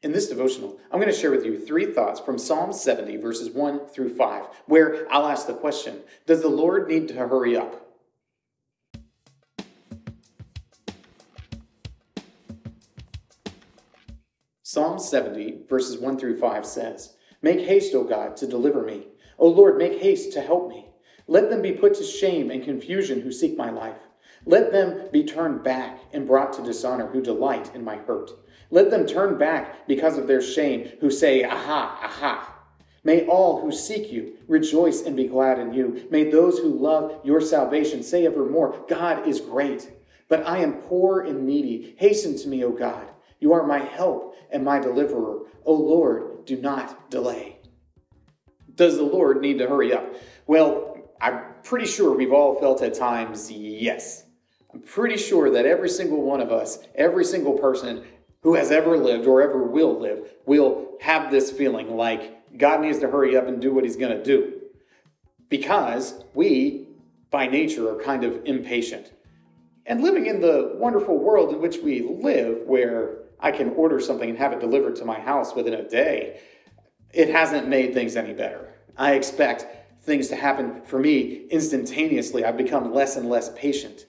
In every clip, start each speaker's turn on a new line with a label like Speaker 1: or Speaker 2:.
Speaker 1: In this devotional, I'm going to share with you three thoughts from Psalm 70, verses 1 through 5, where I'll ask the question Does the Lord need to hurry up? Psalm 70, verses 1 through 5 says, Make haste, O God, to deliver me. O Lord, make haste to help me. Let them be put to shame and confusion who seek my life. Let them be turned back and brought to dishonor who delight in my hurt. Let them turn back because of their shame, who say, Aha, aha. May all who seek you rejoice and be glad in you. May those who love your salvation say evermore, God is great. But I am poor and needy. Hasten to me, O God. You are my help and my deliverer. O Lord, do not delay. Does the Lord need to hurry up? Well, I'm pretty sure we've all felt at times yes. I'm pretty sure that every single one of us, every single person who has ever lived or ever will live will have this feeling like God needs to hurry up and do what he's going to do. Because we, by nature, are kind of impatient. And living in the wonderful world in which we live, where I can order something and have it delivered to my house within a day, it hasn't made things any better. I expect things to happen for me instantaneously. I've become less and less patient.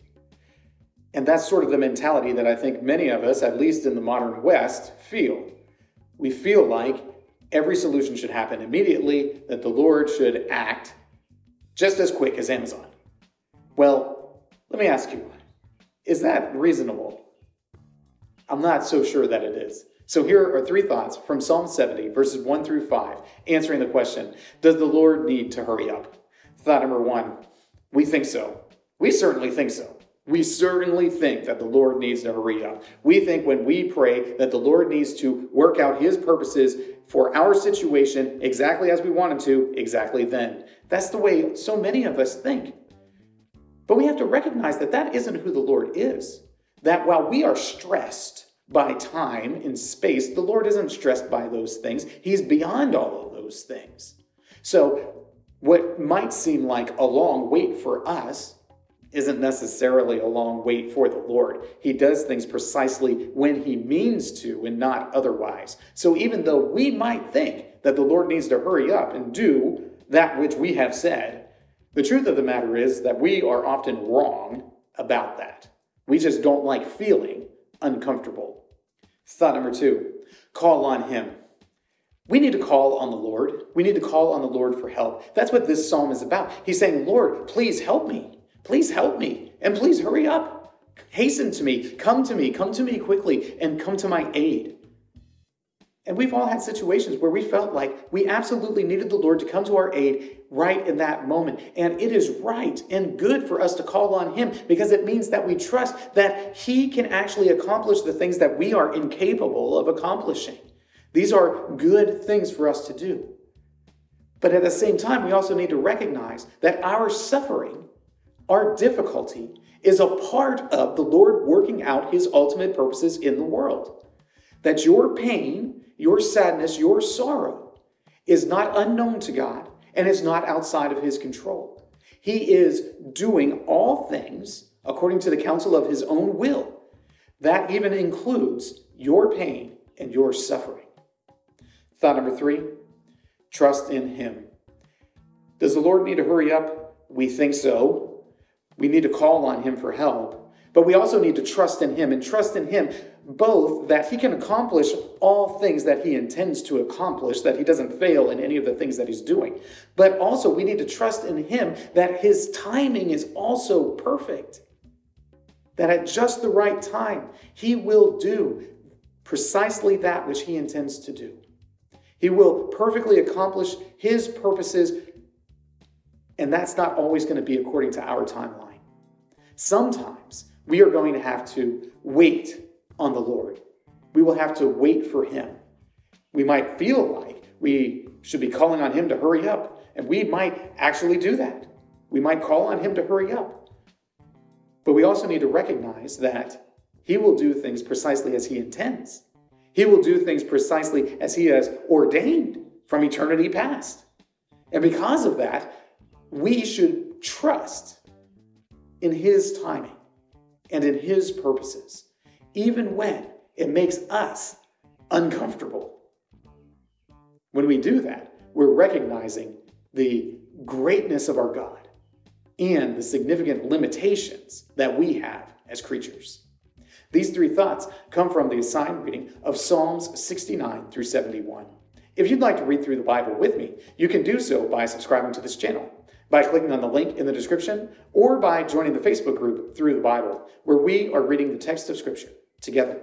Speaker 1: And that's sort of the mentality that I think many of us, at least in the modern West, feel. We feel like every solution should happen immediately, that the Lord should act just as quick as Amazon. Well, let me ask you is that reasonable? I'm not so sure that it is. So here are three thoughts from Psalm 70, verses 1 through 5, answering the question Does the Lord need to hurry up? Thought number one, we think so. We certainly think so. We certainly think that the Lord needs to hurry up. We think when we pray that the Lord needs to work out his purposes for our situation exactly as we want him to, exactly then. That's the way so many of us think. But we have to recognize that that isn't who the Lord is. That while we are stressed by time and space, the Lord isn't stressed by those things. He's beyond all of those things. So, what might seem like a long wait for us isn't necessarily a long wait for the Lord. He does things precisely when He means to and not otherwise. So even though we might think that the Lord needs to hurry up and do that which we have said, the truth of the matter is that we are often wrong about that. We just don't like feeling uncomfortable. Thought number two call on Him. We need to call on the Lord. We need to call on the Lord for help. That's what this psalm is about. He's saying, Lord, please help me. Please help me and please hurry up. Hasten to me. Come to me. Come to me quickly and come to my aid. And we've all had situations where we felt like we absolutely needed the Lord to come to our aid right in that moment. And it is right and good for us to call on Him because it means that we trust that He can actually accomplish the things that we are incapable of accomplishing. These are good things for us to do. But at the same time, we also need to recognize that our suffering our difficulty is a part of the Lord working out his ultimate purposes in the world. That your pain, your sadness, your sorrow is not unknown to God and is not outside of his control. He is doing all things according to the counsel of his own will. That even includes your pain and your suffering. Thought number three trust in him. Does the Lord need to hurry up? We think so. We need to call on Him for help, but we also need to trust in Him and trust in Him both that He can accomplish all things that He intends to accomplish, that He doesn't fail in any of the things that He's doing. But also, we need to trust in Him that His timing is also perfect. That at just the right time, He will do precisely that which He intends to do. He will perfectly accomplish His purposes, and that's not always going to be according to our timeline. Sometimes we are going to have to wait on the Lord. We will have to wait for Him. We might feel like we should be calling on Him to hurry up, and we might actually do that. We might call on Him to hurry up. But we also need to recognize that He will do things precisely as He intends. He will do things precisely as He has ordained from eternity past. And because of that, we should trust in His timing and in His purposes, even when it makes us uncomfortable. When we do that, we're recognizing the greatness of our God and the significant limitations that we have as creatures. These three thoughts come from the assigned reading of Psalms 69 through 71. If you'd like to read through the Bible with me, you can do so by subscribing to this channel, by clicking on the link in the description, or by joining the Facebook group Through the Bible, where we are reading the text of Scripture together.